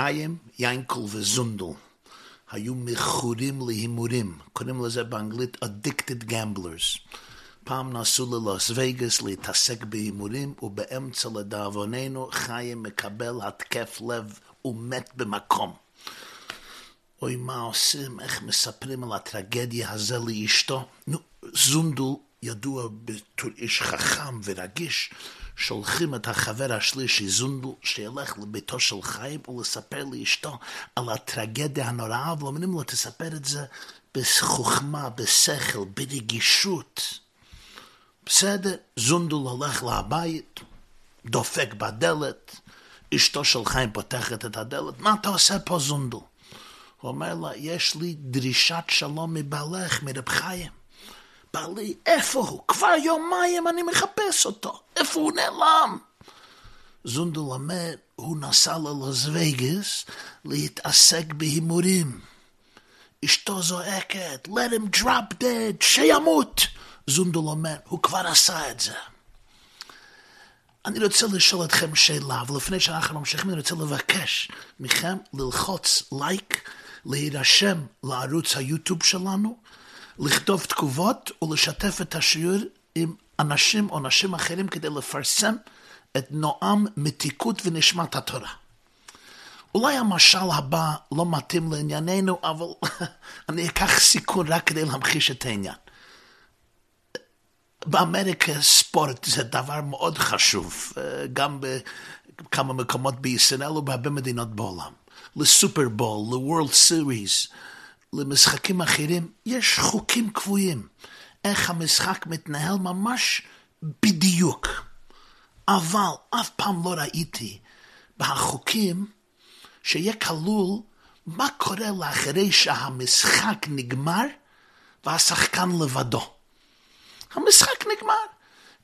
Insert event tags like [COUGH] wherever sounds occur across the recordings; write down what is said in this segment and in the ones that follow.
חיים, ינקל וזונדל היו מכורים להימורים, קוראים לזה באנגלית Addicted Gamblers. פעם נסעו ללוס וגאס להתעסק בהימורים, ובאמצע לדאבוננו חיים מקבל התקף לב ומת במקום. אוי, מה עושים? איך מספרים על הטרגדיה הזו לאשתו? נו, זונדל ידוע בתור איש חכם ורגיש, שולחים את החבר השלישי זונדל שילך לביתו של חיים ולספר לאשתו על הטרגדיה הנוראה ואומרים לו תספר את זה בחוכמה, בשכל, ברגישות. בסדר, זונדל הולך לבית, דופק בדלת, אשתו של חיים פותחת את הדלת, מה אתה עושה פה זונדל? הוא אומר לה, יש לי דרישת שלום מבעלך, מרב חיים. בעלי, איפה הוא? כבר יומיים אני מחפש אותו. איפה הוא נעלם? זונדל אומר, הוא נסע ללוס וגאס להתעסק בהימורים. אשתו זועקת, let him drop dead, שימות. זונדל אומר, הוא כבר עשה את זה. אני רוצה לשאול אתכם שאלה, ולפני שאנחנו ממשיכים, אני רוצה לבקש מכם ללחוץ לייק, להירשם לערוץ היוטיוב שלנו, לכתוב תגובות ולשתף את השיעור עם אנשים או נשים אחרים כדי לפרסם את נועם, מתיקות ונשמת התורה. אולי המשל הבא לא מתאים לענייננו, אבל [LAUGHS] אני אקח סיכון רק כדי להמחיש את העניין. באמריקה ספורט זה דבר מאוד חשוב, גם בכמה מקומות בישראל ובהרבה מדינות בעולם. לסופרבול, לוורלד סיריס, למשחקים אחרים, יש חוקים קבועים. איך המשחק מתנהל ממש בדיוק. אבל אף פעם לא ראיתי בחוקים שיהיה כלול מה קורה לאחרי שהמשחק נגמר והשחקן לבדו. המשחק נגמר.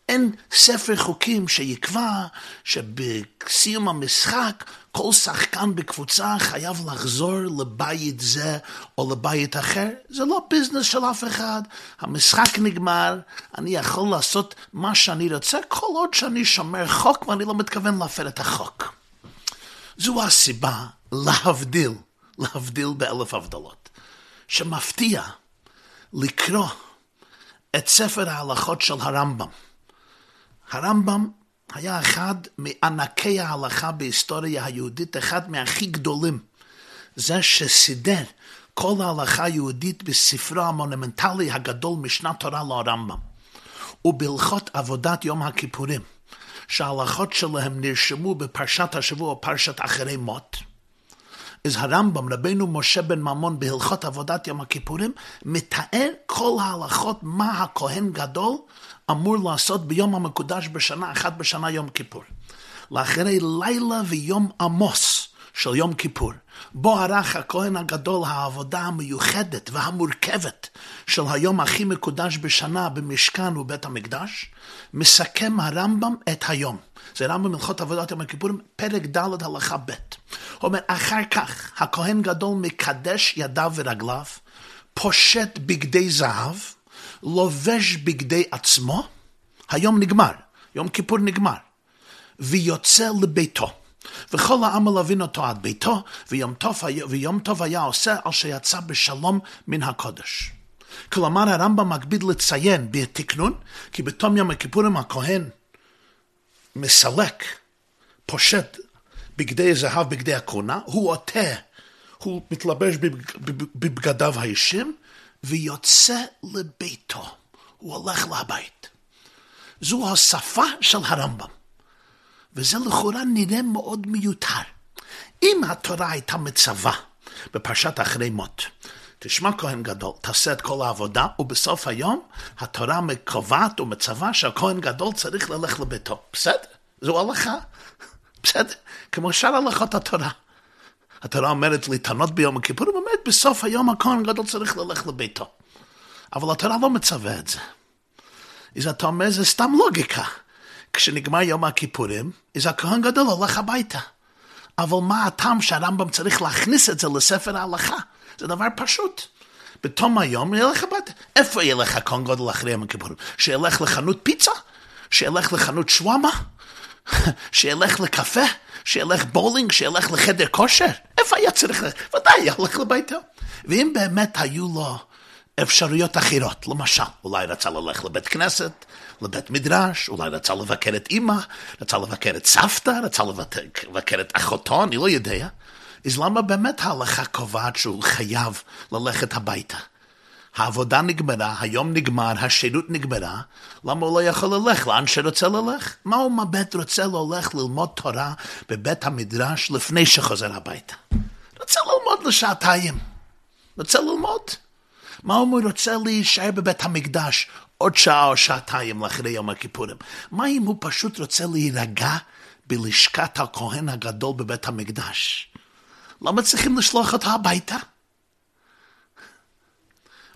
אין ספר חוקים שיקבע שבסיום המשחק כל שחקן בקבוצה חייב לחזור לבית זה או לבית אחר. זה לא ביזנס של אף אחד. המשחק נגמר, אני יכול לעשות מה שאני רוצה כל עוד שאני שומר חוק ואני לא מתכוון להפר את החוק. זו הסיבה להבדיל, להבדיל באלף הבדלות, שמפתיע לקרוא את ספר ההלכות של הרמב"ם. הרמב"ם היה אחד מענקי ההלכה בהיסטוריה היהודית, אחד מהכי גדולים. זה שסידר כל ההלכה היהודית בספרו המונומנטלי הגדול משנת תורה לרמב"ם. ובהלכות עבודת יום הכיפורים, שההלכות שלהם נרשמו בפרשת השבוע או פרשת אחרי מות. אז הרמב"ם, רבנו משה בן ממון, בהלכות עבודת יום הכיפורים, מתאר כל ההלכות מה הכהן גדול אמור לעשות ביום המקודש בשנה אחת בשנה יום כיפור. לאחרי לילה ויום עמוס של יום כיפור, בו ערך הכהן הגדול העבודה המיוחדת והמורכבת של היום הכי מקודש בשנה במשכן ובית המקדש, מסכם הרמב"ם את היום. זה רמב"ם הלכות עבודת יום הכיפורים, פרק ד' הלכה ב'. אומר, אחר כך הכהן גדול מקדש ידיו ורגליו, פושט בגדי זהב, לובש בגדי עצמו, היום נגמר, יום כיפור נגמר, ויוצא לביתו. וכל העם מלווין אותו עד ביתו, ויום טוב, ויום טוב היה עושה על שיצא בשלום מן הקודש. כלומר הרמב"ם מקביד לציין בתקנון, כי בתום יום הכיפורים הכהן מסלק, פושט בגדי זהב, בגדי הכהונה, הוא עוטה, הוא מתלבש בבגדיו הישים, ויוצא לביתו. הוא הולך לבית. זו השפה של הרמב"ם. וזה לכאורה נראה מאוד מיותר. אם התורה הייתה מצווה בפרשת אחרי מות, תשמע כהן גדול, תעשה את כל העבודה, ובסוף היום התורה קובעת ומצווה שהכהן גדול צריך ללך לביתו. בסדר? זו הלכה. בסדר? כמו שאר הלכות התורה. התורה אומרת להתענות ביום הכיפור, באמת בסוף היום הכהן גדול צריך ללכת לביתו. אבל התורה לא מצווה את זה. אז אתה אומר, זה סתם לוגיקה. כשנגמר יום הכיפורים, אז הכהן גדול הולך הביתה. אבל מה הטעם שהרמב"ם צריך להכניס את זה לספר ההלכה? זה דבר פשוט. בתום היום ילך הביתה. איפה ילך הכהן גדול אחרי יום הכיפורים? שילך לחנות פיצה? שילך לחנות שוואמה? שילך לקפה? שילך בולינג? שילך לחדר כושר? איפה היה צריך, ודאי, הלך לביתו. ואם באמת היו לו אפשרויות אחרות, למשל, אולי רצה ללכת לבית כנסת, לבית מדרש, אולי רצה לבקר את אימא, רצה לבקר את סבתא, רצה לבקר את אחותו, אני לא יודע. אז למה באמת ההלכה קובעת שהוא חייב ללכת הביתה? העבודה נגמרה, היום נגמר, השירות נגמרה, למה הוא לא יכול ללך לאן שרוצה ללך? מה הוא באמת רוצה ללך ללמוד תורה בבית המדרש לפני שחוזר הביתה? רוצה ללמוד לשעתיים, רוצה ללמוד. מה אם הוא רוצה להישאר בבית המקדש עוד שעה או שעתיים לאחרי יום הכיפורים? מה אם הוא פשוט רוצה להירגע בלשכת הכהן הגדול בבית המקדש? למה צריכים לשלוח אותו הביתה?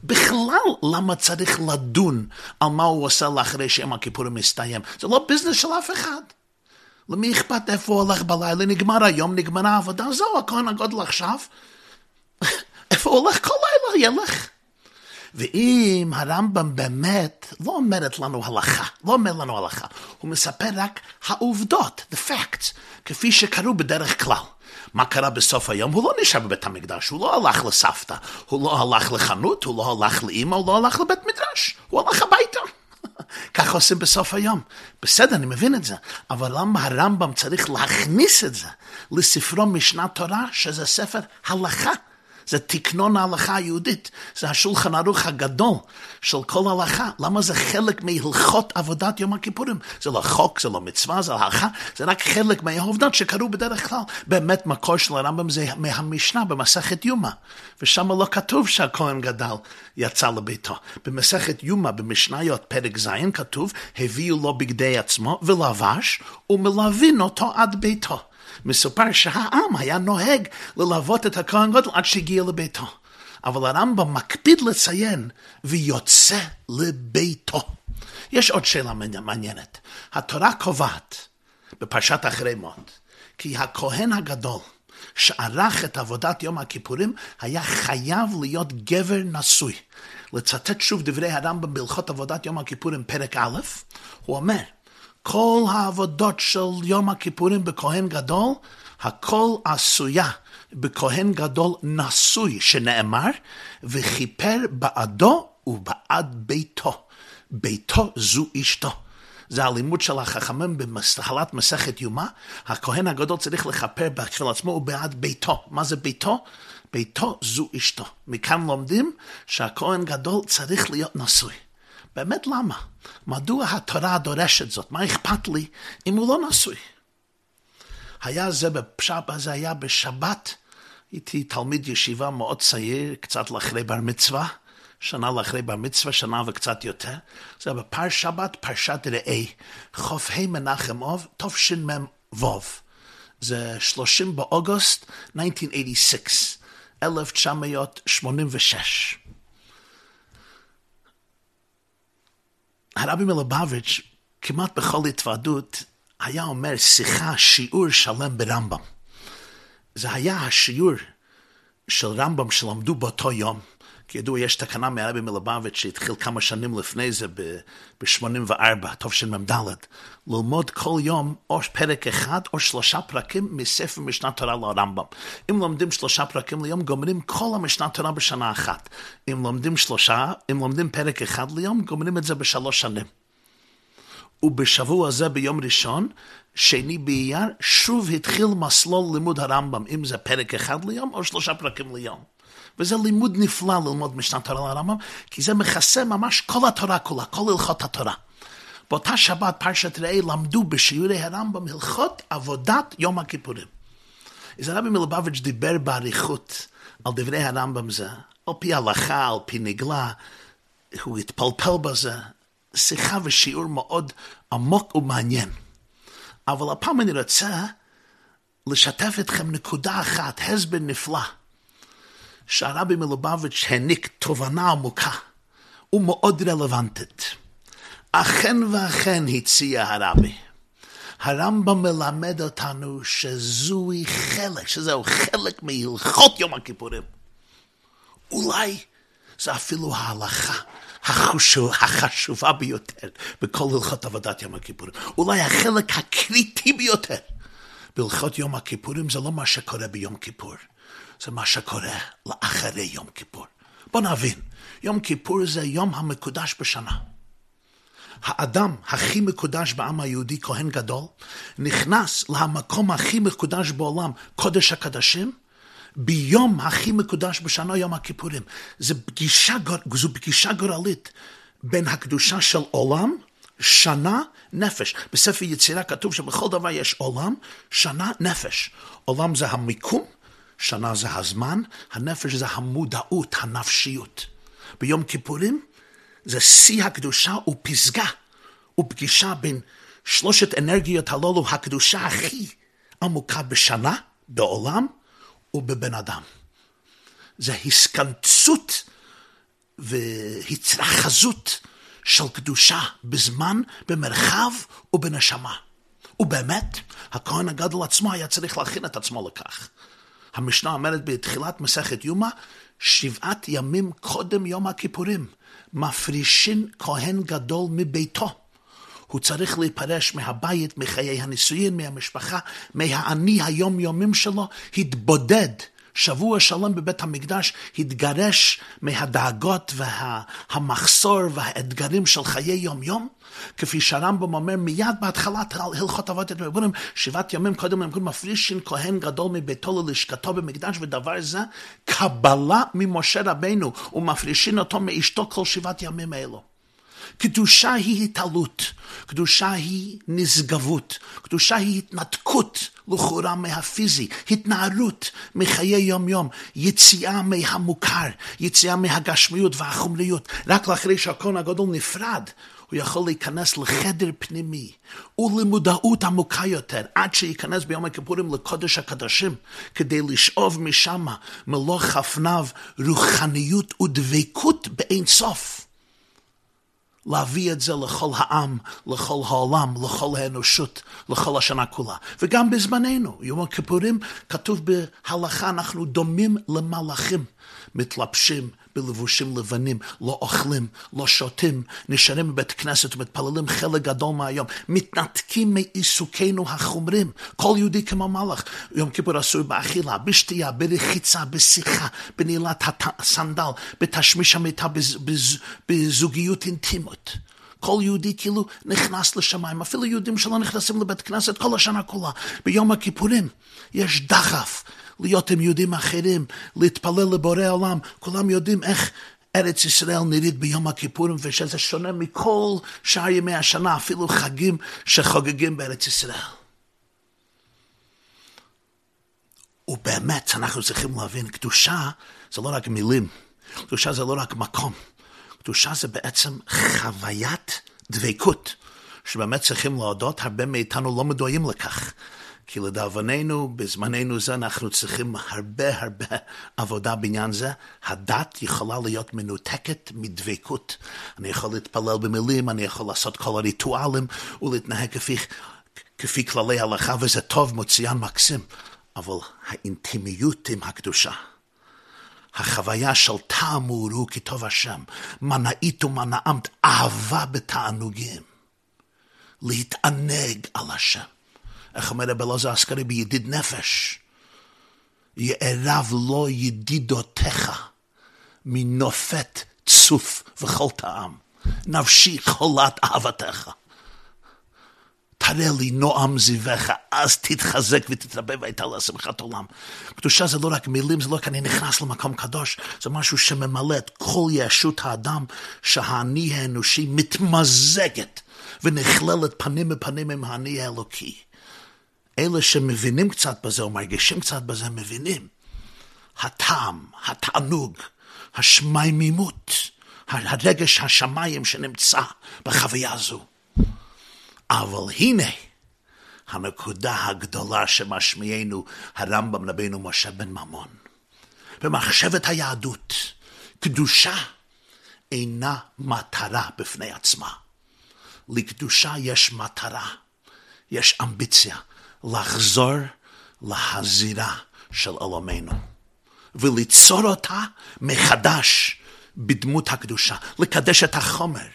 בכלל, למה צריך לדון על מה הוא עושה לאחרי שיום הכיפורים מסתיים? זה לא ביזנס של אף אחד. למי אכפת איפה הוא הולך בלילה? נגמר היום, נגמרה העבודה, זהו, הכהן הגודל עכשיו. [LAUGHS] איפה הוא הולך כל לילה? ילך. ואם הרמב"ם באמת לא אומרת לנו הלכה, לא אומר לנו הלכה, הוא מספר רק העובדות, the facts, כפי שקרו בדרך כלל. מה קרה בסוף היום? הוא לא נשאר בבית המקדש, הוא לא הלך לסבתא, הוא לא הלך לחנות, הוא לא הלך לאימא, הוא לא הלך לבית מדרש, הוא הלך הביתה. [LAUGHS] ככה עושים בסוף היום. בסדר, אני מבין את זה, אבל למה הרמב"ם צריך להכניס את זה לספרו משנת תורה, שזה ספר הלכה? זה תקנון ההלכה היהודית, זה השולחן ערוך הגדול של כל הלכה. למה זה חלק מהלכות עבודת יום הכיפורים? זה לא חוק, זה לא מצווה, זה הלכה, זה רק חלק מהעובדות שקרו בדרך כלל. באמת מקור של הרמב"ם זה מהמשנה במסכת יומא, ושם לא כתוב שהכהן גדל יצא לביתו. במסכת יומא, במשניות, פרק ז', כתוב, הביאו לו בגדי עצמו ולבש, ומלווין אותו עד ביתו. מסופר שהעם היה נוהג ללוות את הכהן גודל עד שהגיע לביתו. אבל הרמב"ם מקפיד לציין, ויוצא לביתו. יש עוד שאלה מעניינת. התורה קובעת בפרשת אחרי מות, כי הכהן הגדול שערך את עבודת יום הכיפורים היה חייב להיות גבר נשוי. לצטט שוב דברי הרמב"ם בהלכות עבודת יום הכיפורים פרק א', הוא אומר, כל העבודות של יום הכיפורים בכהן גדול, הכל עשויה בכהן גדול נשוי, שנאמר, וכיפר בעדו ובעד ביתו. ביתו זו אשתו. זה הלימוד של החכמים במסחלת מסכת יומא, הכהן הגדול צריך לכפר בשביל עצמו ובעד ביתו. מה זה ביתו? ביתו זו אשתו. מכאן לומדים שהכהן גדול צריך להיות נשוי. באמת למה? מדוע התורה דורשת זאת? מה אכפת לי אם הוא לא נשוי? היה זה בפשט, זה היה בשבת, הייתי תלמיד ישיבה מאוד צעיר, קצת לאחרי בר מצווה, שנה לאחרי בר מצווה, שנה וקצת יותר. זה היה בפר שבת, פרשת ראה, ח"ה מנחם אוב, תשמ"ו. זה 30 באוגוסט 1986, 1986. הרבי מלובביץ', כמעט בכל התוועדות, היה אומר שיחה, שיעור שלם ברמב"ם. זה היה השיעור של רמב"ם שלמדו באותו יום. כידוע, יש תקנה מהרבי מלובביץ' שהתחיל כמה שנים לפני זה, ב-84, תשמ"ד, ללמוד כל יום או פרק אחד או שלושה פרקים מספר משנת תורה לרמב"ם. אם לומדים שלושה פרקים ליום, גומרים כל המשנת תורה בשנה אחת. אם לומדים שלושה, אם לומדים פרק אחד ליום, גומרים את זה בשלוש שנים. ובשבוע הזה ביום ראשון, שני באייר, שוב התחיל מסלול לימוד הרמב"ם, אם זה פרק אחד ליום או שלושה פרקים ליום. וזה לימוד נפלא ללמוד משנת תורה לרמב"ם, כי זה מכסה ממש כל התורה כולה, כל הלכות התורה. באותה שבת פרשת ראה למדו בשיעורי הרמב"ם הלכות עבודת יום הכיפורים. אז הרבי מלובביץ' דיבר באריכות על דברי הרמב"ם זה, על פי הלכה, על פי נגלה, הוא התפלפל בזה, שיחה ושיעור מאוד עמוק ומעניין. אבל הפעם אני רוצה לשתף אתכם נקודה אחת, הסבר נפלא. שהרבי מלובביץ' העניק תובנה עמוקה ומאוד רלוונטית. אכן ואכן הציע הרבי. הרמב"ם מלמד אותנו שזוהי חלק, שזהו חלק מהלכות יום הכיפורים. אולי זה אפילו ההלכה החשוב, החשובה ביותר בכל הלכות עבודת יום הכיפורים. אולי החלק הקריטי ביותר בהלכות יום הכיפורים זה לא מה שקורה ביום כיפור, זה מה שקורה לאחרי יום כיפור. בוא נבין, יום כיפור זה יום המקודש בשנה. האדם הכי מקודש בעם היהודי, כהן גדול, נכנס למקום הכי מקודש בעולם, קודש הקדשים, ביום הכי מקודש בשנה, יום הכיפורים. זו פגישה, זו פגישה גורלית בין הקדושה של עולם, שנה, נפש. בספר יצירה כתוב שבכל דבר יש עולם, שנה, נפש. עולם זה המיקום, שנה זה הזמן, הנפש זה המודעות, הנפשיות. ביום כיפורים זה שיא הקדושה ופסגה ופגישה בין שלושת אנרגיות הללו, הקדושה הכי עמוקה בשנה, בעולם ובבן אדם. זה הסכנצות והתרחזות של קדושה בזמן, במרחב ובנשמה. ובאמת, הכהן הגדול עצמו היה צריך להכין את עצמו לכך. המשנה אומרת בתחילת מסכת יומא, שבעת ימים קודם יום הכיפורים, מפרישין כהן גדול מביתו. הוא צריך להיפרש מהבית, מחיי הנישואין, מהמשפחה, מהאני היומיומים שלו, התבודד. שבוע שלם בבית המקדש התגרש מהדאגות והמחסור והאתגרים של חיי יום-יום, כפי שהרמב"ם אומר מיד בהתחלת הלכות אבות את רבונים, שבעת ימים קודם קוראים מפרישין כהן גדול מביתו ללשכתו במקדש, ודבר זה קבלה ממשה רבנו, ומפרישין אותו מאשתו כל שבעת ימים אלו. קדושה היא התעלות, קדושה היא נשגבות, קדושה היא התנתקות לכאורה מהפיזי, התנערות מחיי יום-יום, יציאה מהמוכר, יציאה מהגשמיות והחומריות. רק לאחרי שהכהן הגדול נפרד, הוא יכול להיכנס לחדר פנימי ולמודעות עמוקה יותר, עד שייכנס ביום הכיפורים לקודש הקדשים, כדי לשאוב משם מלוא חפניו רוחניות ודבקות באין סוף. להביא את זה לכל העם, לכל העולם, לכל האנושות, לכל השנה כולה. וגם בזמננו, יום הכיפורים, כתוב בהלכה, אנחנו דומים למלאכים, מתלבשים בלבושים לבנים, לא אוכלים, לא שותים, נשארים בבית כנסת ומתפללים חלק גדול מהיום, מתנתקים מעיסוקינו החומרים, כל יהודי כמו מלאך. יום כיפור אסור באכילה, בשתייה, ברחיצה, בשיחה, בנעילת הסנדל, בתשמיש המיטה, בזוגיות אינטימית. כל יהודי כאילו נכנס לשמיים, אפילו יהודים שלא נכנסים לבית כנסת כל השנה כולה. ביום הכיפורים יש דחף להיות עם יהודים אחרים, להתפלל לבורא עולם. כולם יודעים איך ארץ ישראל נראית ביום הכיפורים, ושזה שונה מכל שאר ימי השנה, אפילו חגים שחוגגים בארץ ישראל. ובאמת, אנחנו צריכים להבין, קדושה זה לא רק מילים, קדושה זה לא רק מקום, קדושה זה בעצם חוויית דבקות, שבאמת צריכים להודות, הרבה מאיתנו לא מדועים לכך. כי לדאבוננו, בזמננו זה אנחנו צריכים הרבה הרבה עבודה בעניין זה. הדת יכולה להיות מנותקת מדבקות. אני יכול להתפלל במילים, אני יכול לעשות כל הריטואלים ולהתנהג כפי, כפי כללי הלכה, וזה טוב, מוציאן מקסים. אבל האינטימיות עם הקדושה, החוויה של טעם וראו כי טוב השם, מנעית ומנעמת, אהבה בתענוגים, להתענג על השם. איך אומר רב אלעזר אסקרי בידיד נפש, יערב לו ידידותיך מנופת צוף וכל טעם, נפשי חולת אהבתך. תראה לי נועם זיווך, אז תתחזק ותתרבה והייתה לה שמחת עולם. קדושה זה לא רק מילים, זה לא רק אני נכנס למקום קדוש, זה משהו שממלא את כל ישות האדם, שהאני האנושי מתמזגת ונכללת פנים בפנים עם האני האלוקי. אלה שמבינים קצת בזה או מרגישים קצת בזה, מבינים. הטעם, התענוג, השמיימימות, הרגש השמיים שנמצא בחוויה הזו. אבל הנה הנקודה הגדולה שמשמיענו הרמב"ם לבינו משה בן ממון. במחשבת היהדות, קדושה אינה מטרה בפני עצמה. לקדושה יש מטרה, יש אמביציה, לחזור להזירה של עולמנו, וליצור אותה מחדש בדמות הקדושה, לקדש את החומר,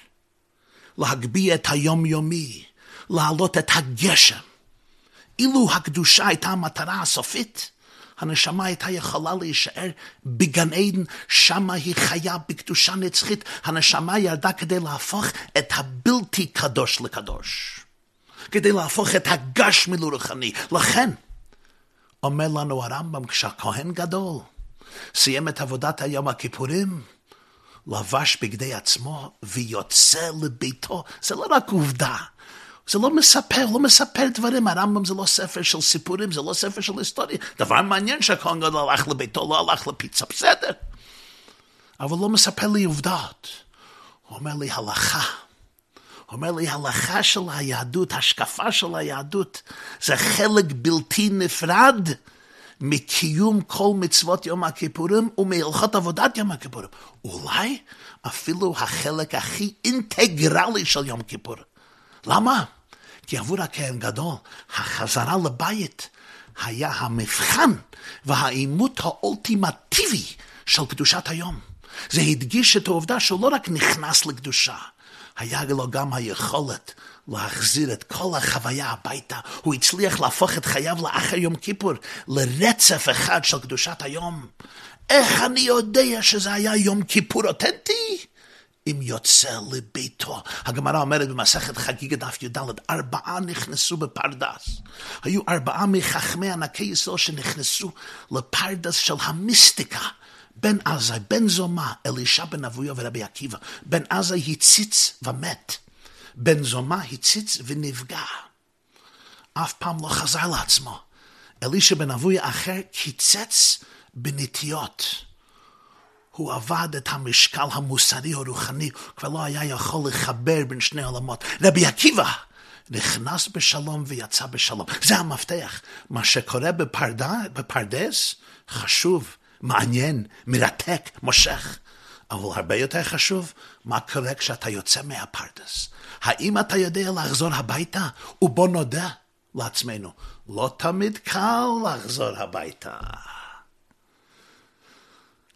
להגביה את היומיומי, להעלות את הגשם אילו הקדושה הייתה המטרה הסופית, הנשמה הייתה יכולה להישאר בגן עדן, שמה היא חיה בקדושה נצחית. הנשמה ירדה כדי להפוך את הבלתי קדוש לקדוש. כדי להפוך את הגשמי לרוחני. לכן, אומר לנו הרמב"ם, כשהכהן גדול סיים את עבודת היום הכיפורים, לבש בגדי עצמו ויוצא לביתו. זה לא רק עובדה, זה לא מספר, לא מספר דברים, הרמב"ם זה לא ספר של סיפורים, זה לא ספר של היסטוריה. דבר מעניין שהכהן גדול הלך לביתו, לא הלך לפיצה, בסדר. אבל לא מספר לי עובדות. הוא אומר לי הלכה. הוא אומר לי הלכה של היהדות, השקפה של היהדות, זה חלק בלתי נפרד מקיום כל מצוות יום הכיפורים ומהלכות עבודת יום הכיפורים. אולי אפילו החלק הכי אינטגרלי של יום כיפור. למה? כי עבור הכהן גדול, החזרה לבית היה המבחן והעימות האולטימטיבי של קדושת היום. זה הדגיש את העובדה שהוא לא רק נכנס לקדושה, היה לו גם היכולת להחזיר את כל החוויה הביתה. הוא הצליח להפוך את חייו לאחר יום כיפור לרצף אחד של קדושת היום. איך אני יודע שזה היה יום כיפור אותנטי? אם יוצא לביתו. הגמרא אומרת במסכת חגיגה דף י"ד, ארבעה נכנסו בפרדס. היו ארבעה מחכמי ענקי ישראל שנכנסו לפרדס של המיסטיקה. בן עזאי, בן זומא, אלישע בן אבויה ורבי עקיבא. בן עזאי הציץ ומת. בן זומא הציץ ונפגע. אף פעם לא חזר לעצמו. אלישע בן אבויה אחר קיצץ בנטיות. הוא עבד את המשקל המוסרי הרוחני, כבר לא היה יכול לחבר בין שני עולמות. רבי עקיבא נכנס בשלום ויצא בשלום. זה המפתח. מה שקורה בפרדה, בפרדס חשוב, מעניין, מרתק, מושך. אבל הרבה יותר חשוב, מה קורה כשאתה יוצא מהפרדס. האם אתה יודע לחזור הביתה? ובוא נודה לעצמנו, לא תמיד קל לחזור הביתה.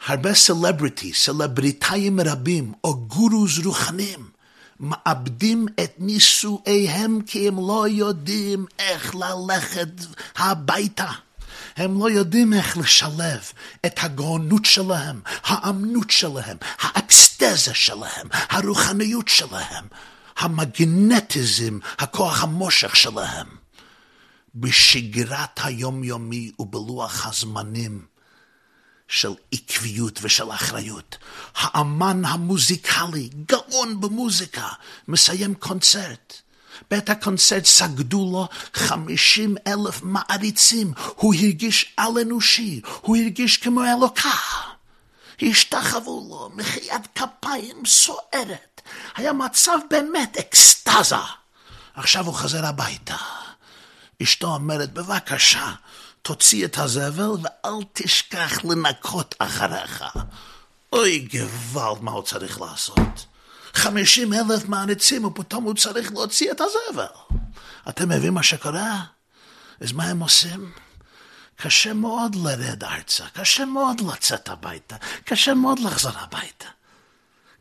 הרבה סלבריטי, סלבריטאים רבים, או גורוז רוחנים, מאבדים את נישואיהם כי הם לא יודעים איך ללכת הביתה. הם לא יודעים איך לשלב את הגאונות שלהם, האמנות שלהם, האקסטזה שלהם, הרוחניות שלהם, המגנטיזם, הכוח המושך שלהם, בשגרת היומיומי ובלוח הזמנים של עקביות ושל אחריות. האמן המוזיקלי, גאון במוזיקה, מסיים קונצרט. בית הקונצרט סגדו לו חמישים אלף מעריצים. הוא הרגיש על-אנושי, הוא הרגיש כמו אלוקה. השתחוו לו מחיית כפיים סוערת. היה מצב באמת אקסטזה. עכשיו הוא חזר הביתה. אשתו אומרת, בבקשה, תוציא את הזבל ואל תשכח לנקות אחריך. אוי גוואלד, מה הוא צריך לעשות? חמישים אלף מעריצים ופתאום הוא צריך להוציא את הזבל. אתם מבינים מה שקורה? אז מה הם עושים? קשה מאוד לרד ארצה, קשה מאוד לצאת הביתה, קשה מאוד לחזור הביתה.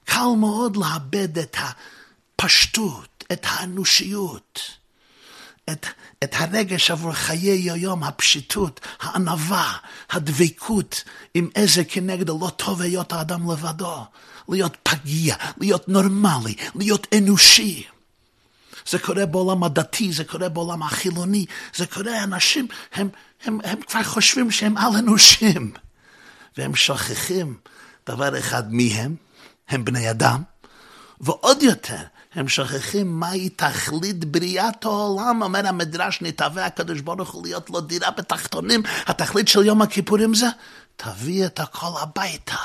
קל מאוד לאבד את הפשטות, את האנושיות. את, את הרגש עבור חיי היום, הפשיטות, הענווה, הדבקות עם איזה כנגד לא טוב היות האדם לבדו, להיות פגיע, להיות נורמלי, להיות אנושי. זה קורה בעולם הדתי, זה קורה בעולם החילוני, זה קורה, אנשים, הם, הם, הם כבר חושבים שהם על-אנושים, והם שוכחים דבר אחד מי הם, הם בני אדם, ועוד יותר, הם שוכחים מהי תכלית בריאת העולם. אומר המדרש, נתהווה הקדוש ברוך הוא להיות לו דירה בתחתונים. התכלית של יום הכיפורים זה, תביא את הכל הביתה.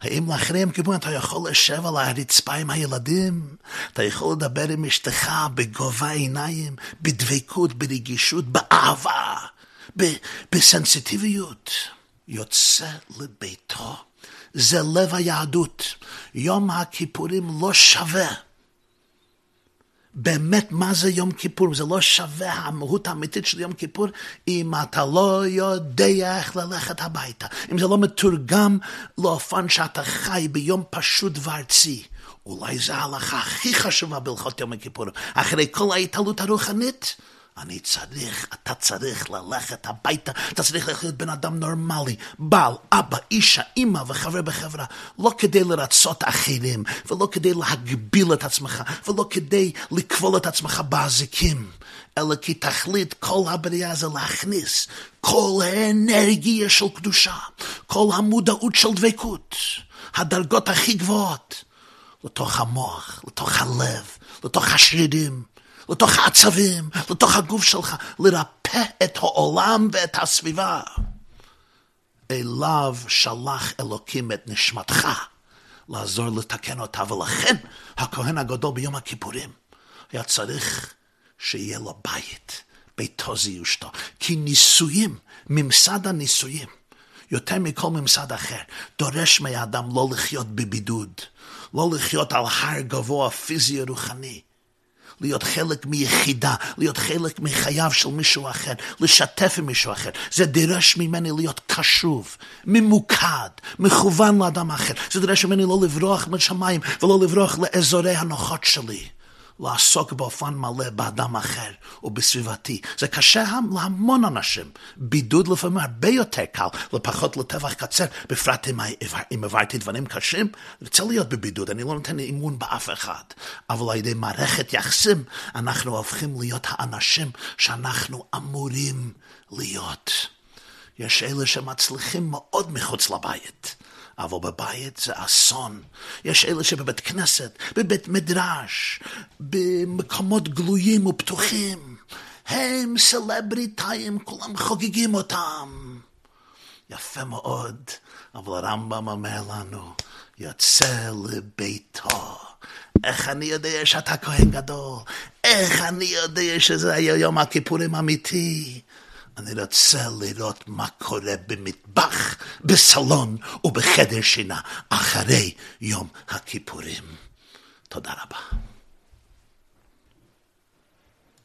האם לאחרי יום כיפורים אתה יכול לשב על הרצפה עם הילדים? אתה יכול לדבר עם אשתך בגובה עיניים, בדבקות, ברגישות, באהבה, בסנסיטיביות. יוצא לביתו. זה לב היהדות. יום הכיפורים לא שווה באמת מה זה יום כיפור, זה לא שווה המהות האמיתית של יום כיפור אם אתה לא יודע איך ללכת הביתה, אם זה לא מתורגם לאופן שאתה חי ביום פשוט וארצי. אולי זו ההלכה הכי חשובה בהלכות יום הכיפור. אחרי כל ההתעלות הרוחנית, אני צריך, אתה צריך ללכת הביתה, אתה צריך להיות בן אדם נורמלי, בעל, אבא, אישה, אימא וחבר בחברה, לא כדי לרצות אחרים, ולא כדי להגביל את עצמך, ולא כדי לכבול את עצמך באזיקים, אלא כי תכלית כל הבריאה זה להכניס כל האנרגיה של קדושה, כל המודעות של דבקות, הדרגות הכי גבוהות, לתוך המוח, לתוך הלב, לתוך השרידים. לתוך העצבים, לתוך הגוף שלך, לרפא את העולם ואת הסביבה. אליו שלח אלוקים את נשמתך לעזור לתקן אותה, ולכן הכהן הגדול ביום הכיפורים היה צריך שיהיה לו בית, ביתו זה אשתו. כי נישואים, ממסד הנישואים, יותר מכל ממסד אחר, דורש מהאדם לא לחיות בבידוד, לא לחיות על הר גבוה פיזי רוחני, להיות חלק מיחידה, להיות חלק מחייו של מישהו אחר, לשתף עם מישהו אחר. זה דורש ממני להיות קשוב, ממוקד, מכוון לאדם אחר. זה דורש ממני לא לברוח משמיים ולא לברוח לאזורי הנוחות שלי. לעסוק באופן מלא באדם אחר ובסביבתי. זה קשה להמון אנשים. בידוד לפעמים הרבה יותר קל, לפחות לטווח קצר, בפרט אם, עברתי דברים קשים. אני רוצה להיות בבידוד, אני לא נותן אמון באף אחד. אבל על ידי מערכת יחסים, אנחנו הופכים להיות האנשים שאנחנו אמורים להיות. יש אלה שמצליחים מאוד מחוץ לבית. אבל בבית זה אסון. יש אלה שבבית כנסת, בבית מדרש, במקומות גלויים ופתוחים, הם סלבריטאים, כולם חוגגים אותם. יפה מאוד, אבל הרמב"ם אומר לנו, יוצא לביתו. איך אני יודע שאתה כהן גדול? איך אני יודע שזה היה יום הכיפורים אמיתי? אני רוצה לראות מה קורה במטבח, בסלון ובחדר שינה אחרי יום הכיפורים. תודה רבה.